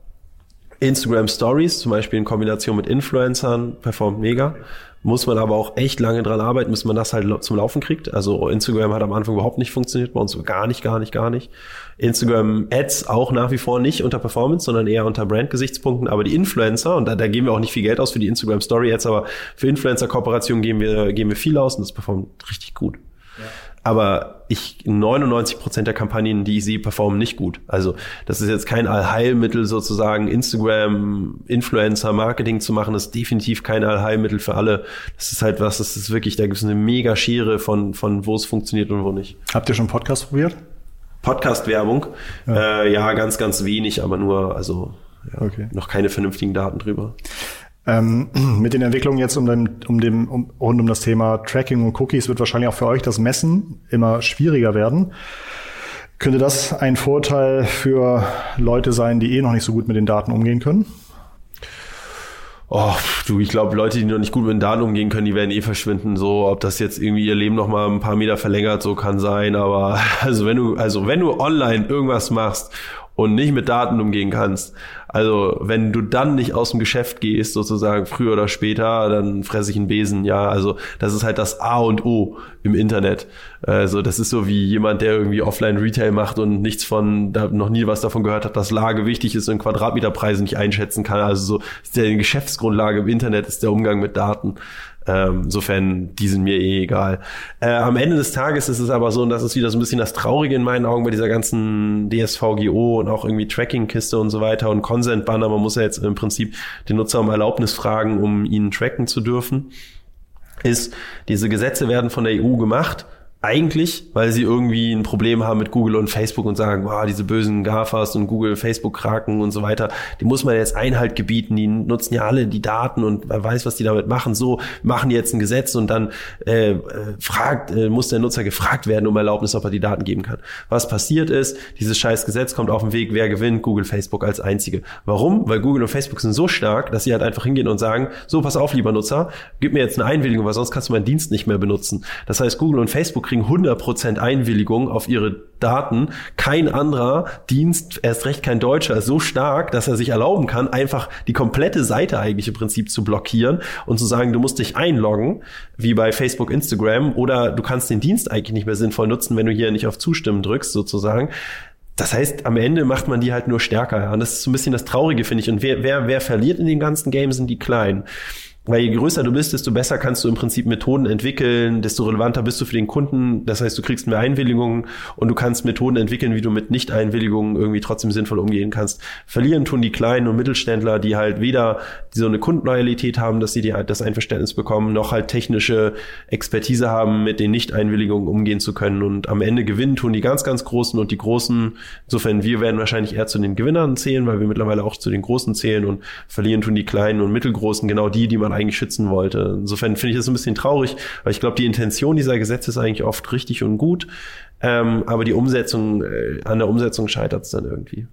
Instagram Stories, zum Beispiel in Kombination mit Influencern, performt mega muss man aber auch echt lange dran arbeiten, bis man das halt zum Laufen kriegt. Also Instagram hat am Anfang überhaupt nicht funktioniert, bei uns gar nicht, gar nicht, gar nicht. Instagram Ads auch nach wie vor nicht unter Performance, sondern eher unter Brand-Gesichtspunkten. Aber die Influencer, und da, da geben wir auch nicht viel Geld aus für die Instagram Story Ads, aber für Influencer-Kooperationen geben wir, geben wir viel aus und das performt richtig gut. Ja aber ich 99 Prozent der Kampagnen, die ich sehe, performen nicht gut. Also das ist jetzt kein Allheilmittel sozusagen, Instagram, Influencer, Marketing zu machen, das ist definitiv kein Allheilmittel für alle. Das ist halt was, das ist wirklich, da gibt es eine mega Schere von, von wo es funktioniert und wo nicht. Habt ihr schon Podcast probiert? Podcast-Werbung? Ja. Äh, ja, ganz, ganz wenig, aber nur, also ja, okay. noch keine vernünftigen Daten drüber. Ähm, mit den Entwicklungen jetzt um, den, um dem, um, rund um das Thema Tracking und Cookies wird wahrscheinlich auch für euch das Messen immer schwieriger werden. Könnte das ein Vorteil für Leute sein, die eh noch nicht so gut mit den Daten umgehen können? Oh, du, ich glaube, Leute, die noch nicht gut mit den Daten umgehen können, die werden eh verschwinden. So, ob das jetzt irgendwie ihr Leben noch mal ein paar Meter verlängert, so kann sein. Aber also wenn du, also wenn du online irgendwas machst und nicht mit Daten umgehen kannst. Also wenn du dann nicht aus dem Geschäft gehst, sozusagen früher oder später, dann fresse ich einen Besen. Ja, also das ist halt das A und O im Internet. Also das ist so wie jemand, der irgendwie offline Retail macht und nichts von, da noch nie was davon gehört hat, dass Lage wichtig ist und Quadratmeterpreise nicht einschätzen kann. Also so ist der Geschäftsgrundlage im Internet ist der Umgang mit Daten. Ähm, insofern, die sind mir eh egal. Äh, am Ende des Tages ist es aber so, und das ist wieder so ein bisschen das Traurige in meinen Augen bei dieser ganzen DSVGO und auch irgendwie Tracking-Kiste und so weiter und Consent-Banner. Man muss ja jetzt im Prinzip den Nutzer um Erlaubnis fragen, um ihn tracken zu dürfen. Ist, diese Gesetze werden von der EU gemacht eigentlich, weil sie irgendwie ein Problem haben mit Google und Facebook und sagen, wow, diese bösen GAFAs und Google, Facebook-Kraken und so weiter, die muss man jetzt Einhalt gebieten, die nutzen ja alle die Daten und man weiß, was die damit machen. So machen die jetzt ein Gesetz und dann äh, fragt, äh, muss der Nutzer gefragt werden um Erlaubnis, ob er die Daten geben kann. Was passiert ist, dieses scheiß Gesetz kommt auf den Weg, wer gewinnt? Google, Facebook als einzige. Warum? Weil Google und Facebook sind so stark, dass sie halt einfach hingehen und sagen, so, pass auf, lieber Nutzer, gib mir jetzt eine Einwilligung, weil sonst kannst du meinen Dienst nicht mehr benutzen. Das heißt, Google und Facebook kriegen 100% Einwilligung auf ihre Daten. Kein anderer Dienst, erst recht kein Deutscher, ist so stark, dass er sich erlauben kann, einfach die komplette Seite eigentlich im Prinzip zu blockieren und zu sagen, du musst dich einloggen, wie bei Facebook, Instagram, oder du kannst den Dienst eigentlich nicht mehr sinnvoll nutzen, wenn du hier nicht auf Zustimmen drückst, sozusagen. Das heißt, am Ende macht man die halt nur stärker. Ja. Und das ist so ein bisschen das Traurige, finde ich. Und wer, wer, wer verliert in den ganzen Games sind die Kleinen. Weil je größer du bist, desto besser kannst du im Prinzip Methoden entwickeln, desto relevanter bist du für den Kunden. Das heißt, du kriegst mehr Einwilligungen und du kannst Methoden entwickeln, wie du mit Nicht-Einwilligungen irgendwie trotzdem sinnvoll umgehen kannst. Verlieren tun die kleinen und Mittelständler, die halt weder so eine Kundenloyalität haben, dass sie die, das Einverständnis bekommen, noch halt technische Expertise haben, mit den Nicht-Einwilligungen umgehen zu können. Und am Ende gewinnen tun die ganz, ganz Großen und die Großen. Insofern, wir werden wahrscheinlich eher zu den Gewinnern zählen, weil wir mittlerweile auch zu den Großen zählen und verlieren tun die Kleinen und Mittelgroßen, genau die, die man eigentlich schützen wollte. Insofern finde ich das ein bisschen traurig, weil ich glaube, die Intention dieser Gesetze ist eigentlich oft richtig und gut, ähm, aber die Umsetzung, äh, an der Umsetzung scheitert es dann irgendwie.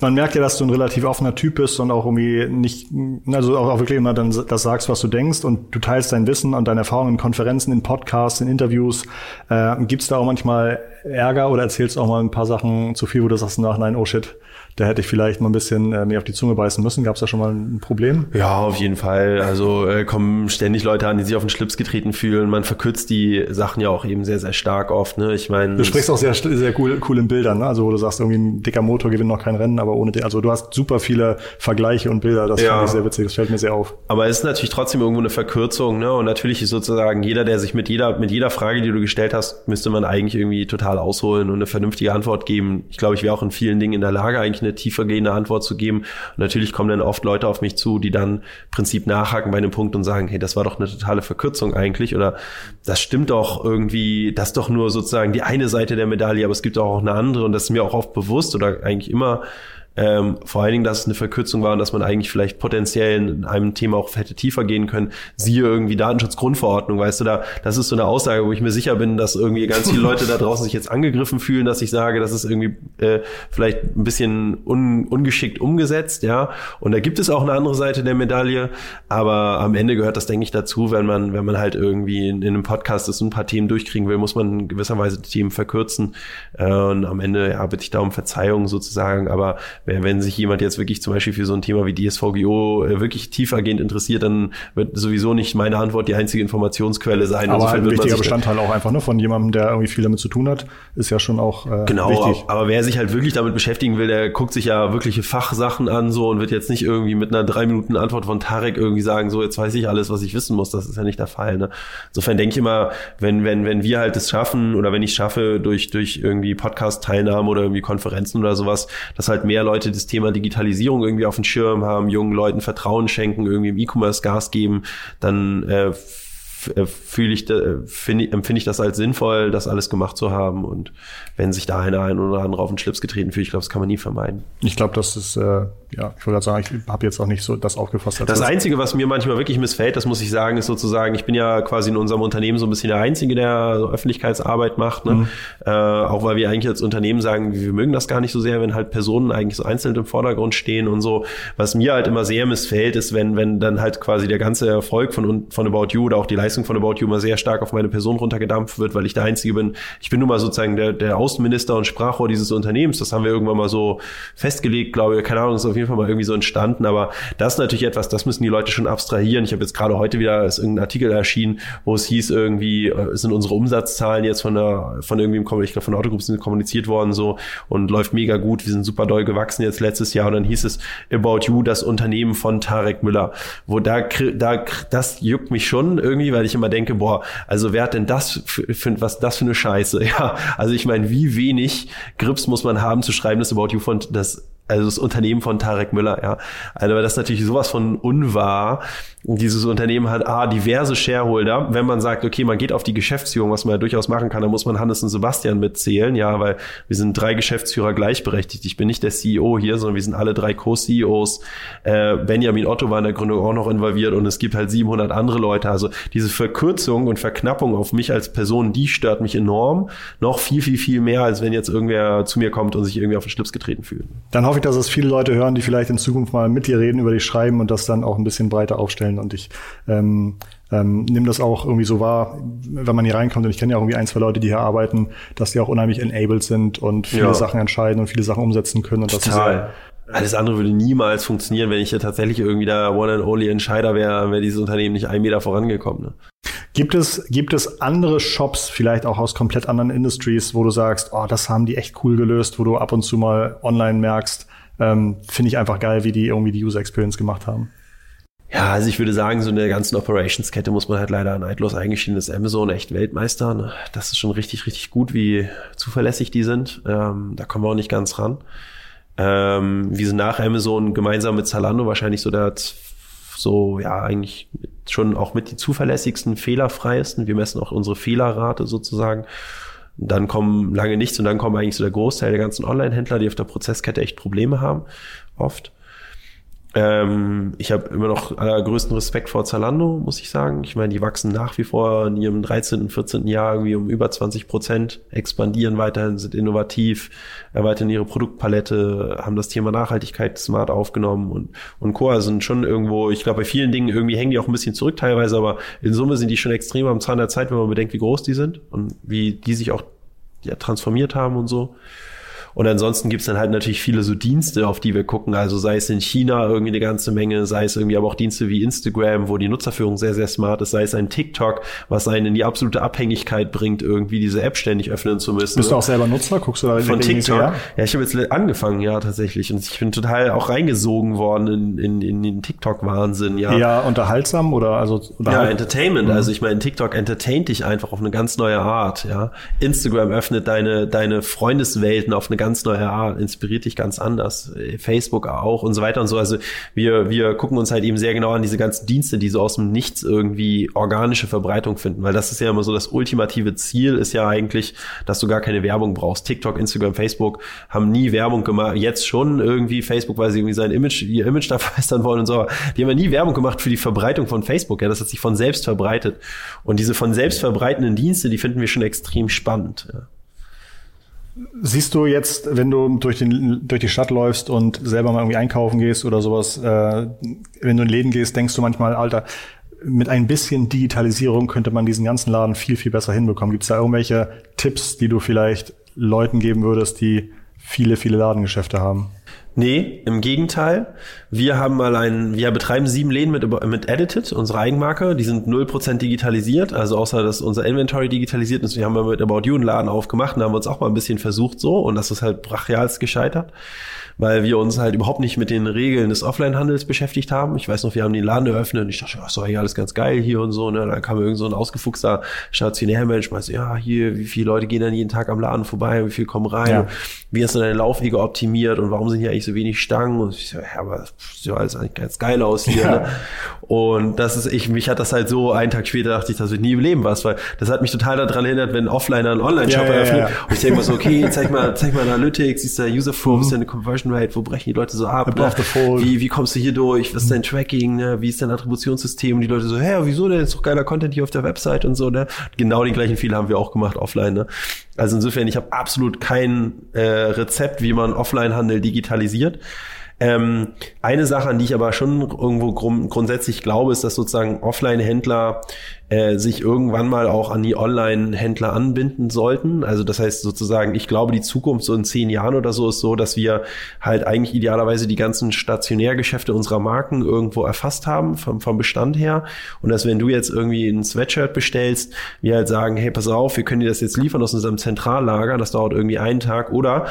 Man merkt ja, dass du ein relativ offener Typ bist und auch irgendwie nicht, also auch wirklich immer dann das sagst, was du denkst und du teilst dein Wissen und deine Erfahrungen in Konferenzen, in Podcasts, in Interviews. Äh, Gibt es da auch manchmal Ärger oder erzählst auch mal ein paar Sachen zu viel, wo du sagst nach, nein, oh shit, da hätte ich vielleicht mal ein bisschen äh, mehr auf die Zunge beißen müssen. Gab es da schon mal ein Problem? Ja, auf jeden Fall. Also äh, kommen ständig Leute an, die sich auf den Schlips getreten fühlen. Man verkürzt die Sachen ja auch eben sehr, sehr stark oft. Ne? Ich meine, du sprichst auch sehr, sehr cool, cool in Bildern. Ne? Also wo du sagst, irgendwie ein dicker Motor gewinnt noch kein Rennen, aber ohne den. Also du hast super viele Vergleiche und Bilder. Das ja. finde ich sehr witzig. Das fällt mir sehr auf. Aber es ist natürlich trotzdem irgendwo eine Verkürzung. Ne? Und natürlich ist sozusagen jeder, der sich mit jeder mit jeder Frage, die du gestellt hast, müsste man eigentlich irgendwie total ausholen und eine vernünftige Antwort geben. Ich glaube, ich wäre auch in vielen Dingen in der Lage, eigentlich eine tiefergehende Antwort zu geben. Und natürlich kommen dann oft Leute auf mich zu, die dann im Prinzip nachhaken bei einem Punkt und sagen, hey, das war doch eine totale Verkürzung eigentlich oder das stimmt doch irgendwie, das ist doch nur sozusagen die eine Seite der Medaille, aber es gibt auch eine andere und das ist mir auch oft bewusst oder eigentlich immer ähm, vor allen Dingen, dass es eine Verkürzung war und dass man eigentlich vielleicht potenziell in einem Thema auch hätte tiefer gehen können. Siehe irgendwie Datenschutzgrundverordnung, weißt du, da, das ist so eine Aussage, wo ich mir sicher bin, dass irgendwie ganz viele Leute da draußen sich jetzt angegriffen fühlen, dass ich sage, das ist irgendwie äh, vielleicht ein bisschen un, ungeschickt umgesetzt, ja. Und da gibt es auch eine andere Seite der Medaille, aber am Ende gehört das, denke ich, dazu, wenn man, wenn man halt irgendwie in, in einem Podcast ist ein paar Themen durchkriegen will, muss man in gewisser Weise die Themen verkürzen. Äh, und am Ende, ja, bitte ich da um Verzeihung sozusagen, aber wenn sich jemand jetzt wirklich zum Beispiel für so ein Thema wie DSVGO äh, wirklich tiefergehend interessiert, dann wird sowieso nicht meine Antwort die einzige Informationsquelle sein. Aber ein wichtiger Bestandteil auch einfach ne, von jemandem, der irgendwie viel damit zu tun hat, ist ja schon auch äh, genau, wichtig. Aber wer sich halt wirklich damit beschäftigen will, der guckt sich ja wirkliche Fachsachen an so und wird jetzt nicht irgendwie mit einer drei Minuten Antwort von Tarek irgendwie sagen, so jetzt weiß ich alles, was ich wissen muss. Das ist ja nicht der Fall. Ne? Insofern denke ich immer, wenn wenn wenn wir halt es schaffen oder wenn ich schaffe durch durch irgendwie Podcast-Teilnahme oder irgendwie Konferenzen oder sowas, dass halt mehr Leute Leute das Thema Digitalisierung irgendwie auf dem Schirm haben, jungen Leuten Vertrauen schenken, irgendwie im E-Commerce Gas geben, dann äh, äh fühle ich, äh, find, empfinde ich das als sinnvoll, das alles gemacht zu haben. Und wenn sich da einer ein oder andere auf den Schlips getreten fühlt, ich glaube, das kann man nie vermeiden. Ich glaube, das ist äh, ja, ich wollte sagen, ich habe jetzt auch nicht so das aufgefasst. Das Einzige, was mir manchmal wirklich missfällt, das muss ich sagen, ist sozusagen, ich bin ja quasi in unserem Unternehmen so ein bisschen der Einzige, der so Öffentlichkeitsarbeit macht. Ne? Mhm. Äh, auch weil wir eigentlich als Unternehmen sagen, wir mögen das gar nicht so sehr, wenn halt Personen eigentlich so einzeln im Vordergrund stehen und so. Was mir halt immer sehr missfällt, ist, wenn, wenn dann halt quasi der ganze Erfolg von, von About You oder auch die Leistung von About You immer sehr stark auf meine Person runtergedampft wird, weil ich der Einzige bin. Ich bin nun mal sozusagen der, der Außenminister und Sprachrohr dieses Unternehmens. Das haben wir irgendwann mal so festgelegt, glaube ich. Keine Ahnung, ist auf jeden Fall mal irgendwie so entstanden. Aber das ist natürlich etwas, das müssen die Leute schon abstrahieren. Ich habe jetzt gerade heute wieder ist irgendein Artikel erschienen, wo es hieß irgendwie, äh, sind unsere Umsatzzahlen jetzt von der, von irgendwie, ich glaube von der Autogroup sind kommuniziert worden so und läuft mega gut. Wir sind super doll gewachsen jetzt letztes Jahr und dann hieß es About You, das Unternehmen von Tarek Müller. Wo da, da, das juckt mich schon irgendwie, weil ich immer denke, boah, also wer hat denn das für, für was das für eine Scheiße? Ja, also ich meine, wie wenig Grips muss man haben zu schreiben, dass About You von das also das Unternehmen von Tarek Müller, ja. Also das ist natürlich sowas von unwahr. Dieses Unternehmen hat A, diverse Shareholder. Wenn man sagt, okay, man geht auf die Geschäftsführung, was man ja durchaus machen kann, dann muss man Hannes und Sebastian mitzählen, ja, weil wir sind drei Geschäftsführer gleichberechtigt. Ich bin nicht der CEO hier, sondern wir sind alle drei Co-CEOs. Äh, Benjamin Otto war in der Gründung auch noch involviert und es gibt halt 700 andere Leute. Also diese Verkürzung und Verknappung auf mich als Person, die stört mich enorm. Noch viel, viel, viel mehr, als wenn jetzt irgendwer zu mir kommt und sich irgendwie auf den Schlips getreten fühlt. Dann hoffe ich, dass es viele Leute hören, die vielleicht in Zukunft mal mit dir reden, über dich schreiben und das dann auch ein bisschen breiter aufstellen und ich ähm, ähm, nimm das auch irgendwie so wahr, wenn man hier reinkommt, und ich kenne ja auch irgendwie ein, zwei Leute, die hier arbeiten, dass die auch unheimlich enabled sind und viele ja. Sachen entscheiden und viele Sachen umsetzen können. Und Total. Alles andere würde niemals funktionieren, wenn ich ja tatsächlich irgendwie der One and Only Entscheider wäre, wäre dieses Unternehmen nicht einen Meter vorangekommen. Ne? Gibt es, gibt es andere Shops, vielleicht auch aus komplett anderen Industries, wo du sagst, oh, das haben die echt cool gelöst, wo du ab und zu mal online merkst, ähm, finde ich einfach geil, wie die irgendwie die User Experience gemacht haben? Ja, also ich würde sagen, so in der ganzen Operationskette muss man halt leider neidlos eingestehen, dass Amazon echt Weltmeister. Ne? Das ist schon richtig, richtig gut, wie zuverlässig die sind. Ähm, da kommen wir auch nicht ganz ran. Ähm, wir sind nach Amazon gemeinsam mit Zalando wahrscheinlich so der so ja eigentlich schon auch mit die zuverlässigsten, fehlerfreiesten. Wir messen auch unsere Fehlerrate sozusagen. Dann kommen lange nichts und dann kommen eigentlich so der Großteil der ganzen Online-Händler, die auf der Prozesskette echt Probleme haben, oft. Ähm, ich habe immer noch allergrößten Respekt vor Zalando, muss ich sagen. Ich meine, die wachsen nach wie vor in ihrem 13., 14. Jahr irgendwie um über 20 Prozent, expandieren weiterhin, sind innovativ, erweitern ihre Produktpalette, haben das Thema Nachhaltigkeit smart aufgenommen und, und Co. Also sind schon irgendwo, ich glaube, bei vielen Dingen irgendwie hängen die auch ein bisschen zurück teilweise, aber in Summe sind die schon extrem am Zahn der Zeit, wenn man bedenkt, wie groß die sind und wie die sich auch ja, transformiert haben und so. Und ansonsten gibt's dann halt natürlich viele so Dienste, auf die wir gucken. Also sei es in China irgendwie eine ganze Menge, sei es irgendwie aber auch Dienste wie Instagram, wo die Nutzerführung sehr, sehr smart ist, sei es ein TikTok, was einen in die absolute Abhängigkeit bringt, irgendwie diese App ständig öffnen zu müssen. Bist du auch selber Nutzer? Guckst du da Von TikTok? Ja, ich habe jetzt angefangen, ja, tatsächlich. Und ich bin total auch reingesogen worden in, in, in den TikTok-Wahnsinn, ja. Ja, unterhaltsam oder also Ja, Entertainment. Mhm. Also ich meine, TikTok entertaint dich einfach auf eine ganz neue Art, ja. Instagram öffnet deine, deine Freundeswelten auf eine ganz neue Art, inspiriert dich ganz anders. Facebook auch und so weiter und so. Also wir, wir gucken uns halt eben sehr genau an diese ganzen Dienste, die so aus dem Nichts irgendwie organische Verbreitung finden, weil das ist ja immer so das ultimative Ziel ist ja eigentlich, dass du gar keine Werbung brauchst. TikTok, Instagram, Facebook haben nie Werbung gemacht. Jetzt schon irgendwie Facebook, weil sie irgendwie sein Image, ihr Image da verbessern wollen und so. Die haben ja nie Werbung gemacht für die Verbreitung von Facebook. Ja, das hat sich von selbst verbreitet. Und diese von selbst verbreitenden Dienste, die finden wir schon extrem spannend. Ja. Siehst du jetzt, wenn du durch, den, durch die Stadt läufst und selber mal irgendwie einkaufen gehst oder sowas, äh, wenn du in Läden gehst, denkst du manchmal, Alter, mit ein bisschen Digitalisierung könnte man diesen ganzen Laden viel, viel besser hinbekommen. Gibt es da irgendwelche Tipps, die du vielleicht Leuten geben würdest, die viele, viele Ladengeschäfte haben? Nee, im Gegenteil. Wir haben mal einen, wir betreiben sieben Läden mit, mit Edited, unsere Eigenmarke. Die sind null Prozent digitalisiert, also außer, dass unser Inventory digitalisiert ist. Wir haben mal mit About You einen Laden aufgemacht und haben uns auch mal ein bisschen versucht so und das ist halt brachialst gescheitert weil wir uns halt überhaupt nicht mit den Regeln des Offline-Handels beschäftigt haben. Ich weiß noch, wir haben den Laden eröffnet und ich dachte, ach, so hier alles ganz geil hier und so. Ne? Dann kam irgend so ein ausgefuchster Stationärmensch, meinte, ja, hier, wie viele Leute gehen dann jeden Tag am Laden vorbei, wie viele kommen rein, ja. wie hast du deine Laufwege optimiert und warum sind hier eigentlich so wenig Stangen? Und ich so, ja, aber sieht ja alles eigentlich ganz geil aus hier. Ja. Ne? Und das ist, ich, mich hat das halt so, einen Tag später dachte ich, das wird nie im Leben was, weil das hat mich total daran erinnert, wenn ein Offliner einen Online-Shop ja, eröffnet. Und ich denke mal so, okay, zeig mal, zeig mal Analytics, siehst du User Flow, mhm. ist deine Conversion Conversion Rate, wo brechen die Leute so ab? Ne? Wie, wie kommst du hier durch? Was ist dein Tracking? Ne? Wie ist dein Attributionssystem? Und die Leute so, hä, wieso denn? Ist doch geiler Content hier auf der Website und so. Ne? Genau den gleichen Fehler haben wir auch gemacht offline. Ne? Also insofern, ich habe absolut kein äh, Rezept, wie man Offline-Handel digitalisiert. Ähm, eine Sache, an die ich aber schon irgendwo grund grundsätzlich glaube, ist, dass sozusagen Offline-Händler äh, sich irgendwann mal auch an die Online-Händler anbinden sollten. Also das heißt sozusagen, ich glaube, die Zukunft so in zehn Jahren oder so ist so, dass wir halt eigentlich idealerweise die ganzen Stationärgeschäfte unserer Marken irgendwo erfasst haben vom, vom Bestand her. Und dass wenn du jetzt irgendwie ein Sweatshirt bestellst, wir halt sagen, hey, pass auf, wir können dir das jetzt liefern aus unserem Zentrallager, das dauert irgendwie einen Tag oder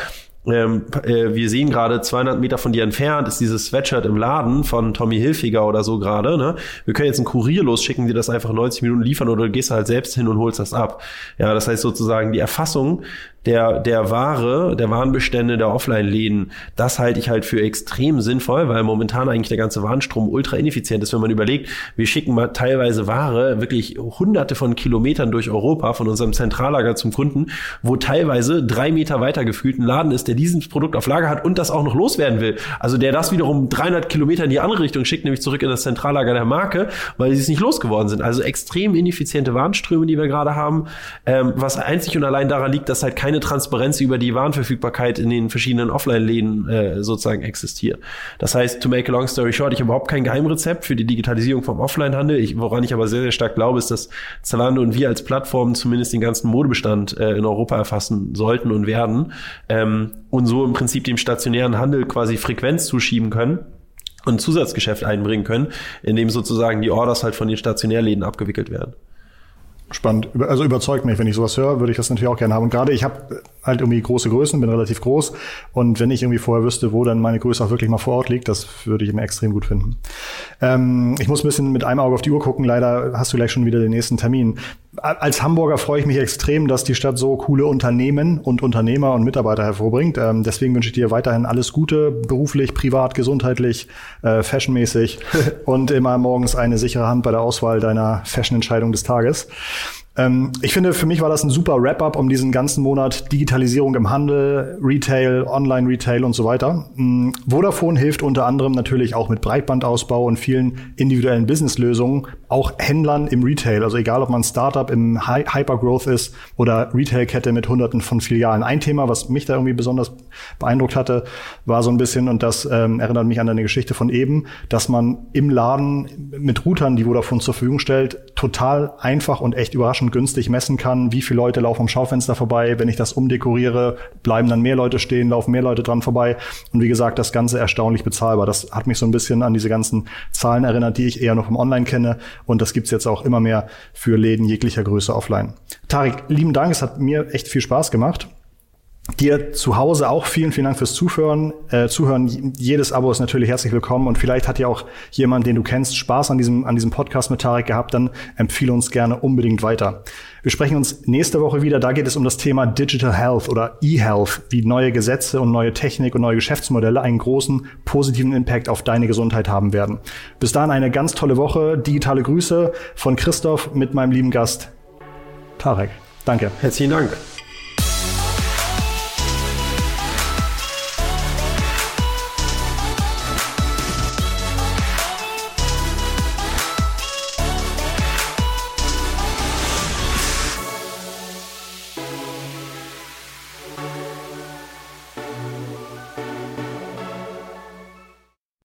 ähm, äh, wir sehen gerade 200 Meter von dir entfernt ist dieses Sweatshirt im Laden von Tommy Hilfiger oder so gerade. Ne? Wir können jetzt einen Kurier losschicken, die das einfach 90 Minuten liefern oder du gehst halt selbst hin und holst das ab. Ja, das heißt sozusagen die Erfassung der, der Ware, der Warenbestände der Offline-Läden, das halte ich halt für extrem sinnvoll, weil momentan eigentlich der ganze Warenstrom ultra ineffizient ist, wenn man überlegt, wir schicken mal teilweise Ware wirklich hunderte von Kilometern durch Europa von unserem Zentrallager zum Kunden, wo teilweise drei Meter weiter gefühlt ein Laden ist, der dieses Produkt auf Lager hat und das auch noch loswerden will. Also der das wiederum 300 Kilometer in die andere Richtung schickt, nämlich zurück in das Zentrallager der Marke, weil sie es nicht losgeworden sind. Also extrem ineffiziente Warenströme, die wir gerade haben, ähm, was einzig und allein daran liegt, dass halt keine keine Transparenz über die Warenverfügbarkeit in den verschiedenen Offline-Läden äh, sozusagen existiert. Das heißt, to make a long story short, ich habe überhaupt kein Geheimrezept für die Digitalisierung vom Offline-Handel. Ich, woran ich aber sehr, sehr stark glaube, ist, dass Zalando und wir als Plattform zumindest den ganzen Modebestand äh, in Europa erfassen sollten und werden ähm, und so im Prinzip dem stationären Handel quasi Frequenz zuschieben können und Zusatzgeschäft einbringen können, indem sozusagen die Orders halt von den Stationärläden abgewickelt werden. Spannend. Also überzeugt mich, wenn ich sowas höre, würde ich das natürlich auch gerne haben. Und gerade ich habe halt irgendwie große Größen, bin relativ groß. Und wenn ich irgendwie vorher wüsste, wo dann meine Größe auch wirklich mal vor Ort liegt, das würde ich immer extrem gut finden. Ähm, ich muss ein bisschen mit einem Auge auf die Uhr gucken. Leider hast du gleich schon wieder den nächsten Termin. Als Hamburger freue ich mich extrem, dass die Stadt so coole Unternehmen und Unternehmer und Mitarbeiter hervorbringt. Ähm, deswegen wünsche ich dir weiterhin alles Gute, beruflich, privat, gesundheitlich, äh, fashionmäßig und immer morgens eine sichere Hand bei der Auswahl deiner Fashion-Entscheidung des Tages. Ähm, ich finde, für mich war das ein super Wrap-up um diesen ganzen Monat Digitalisierung im Handel, Retail, Online-Retail und so weiter. Ähm, Vodafone hilft unter anderem natürlich auch mit Breitbandausbau und vielen individuellen Businesslösungen, auch Händlern im Retail. Also egal, ob man Startup im Hi Hypergrowth ist oder Retailkette mit hunderten von Filialen. Ein Thema, was mich da irgendwie besonders beeindruckt hatte, war so ein bisschen, und das ähm, erinnert mich an eine Geschichte von eben, dass man im Laden mit Routern, die Vodafone zur Verfügung stellt, total einfach und echt überraschend günstig messen kann, wie viele Leute laufen am Schaufenster vorbei. Wenn ich das umdekoriere, bleiben dann mehr Leute stehen, laufen mehr Leute dran vorbei. Und wie gesagt, das Ganze erstaunlich bezahlbar. Das hat mich so ein bisschen an diese ganzen Zahlen erinnert, die ich eher noch im Online kenne. Und das gibt's jetzt auch immer mehr für Läden jeglicher Größe offline. Tarek, lieben Dank. Es hat mir echt viel Spaß gemacht. Dir zu Hause auch vielen, vielen Dank fürs Zuhören. Äh, Zuhören, jedes Abo ist natürlich herzlich willkommen und vielleicht hat ja auch jemand, den du kennst, Spaß an diesem, an diesem Podcast mit Tarek gehabt, dann empfehle uns gerne unbedingt weiter. Wir sprechen uns nächste Woche wieder. Da geht es um das Thema Digital Health oder E-Health, wie neue Gesetze und neue Technik und neue Geschäftsmodelle einen großen positiven Impact auf deine Gesundheit haben werden. Bis dahin eine ganz tolle Woche. Digitale Grüße von Christoph mit meinem lieben Gast Tarek. Danke. Herzlichen Dank.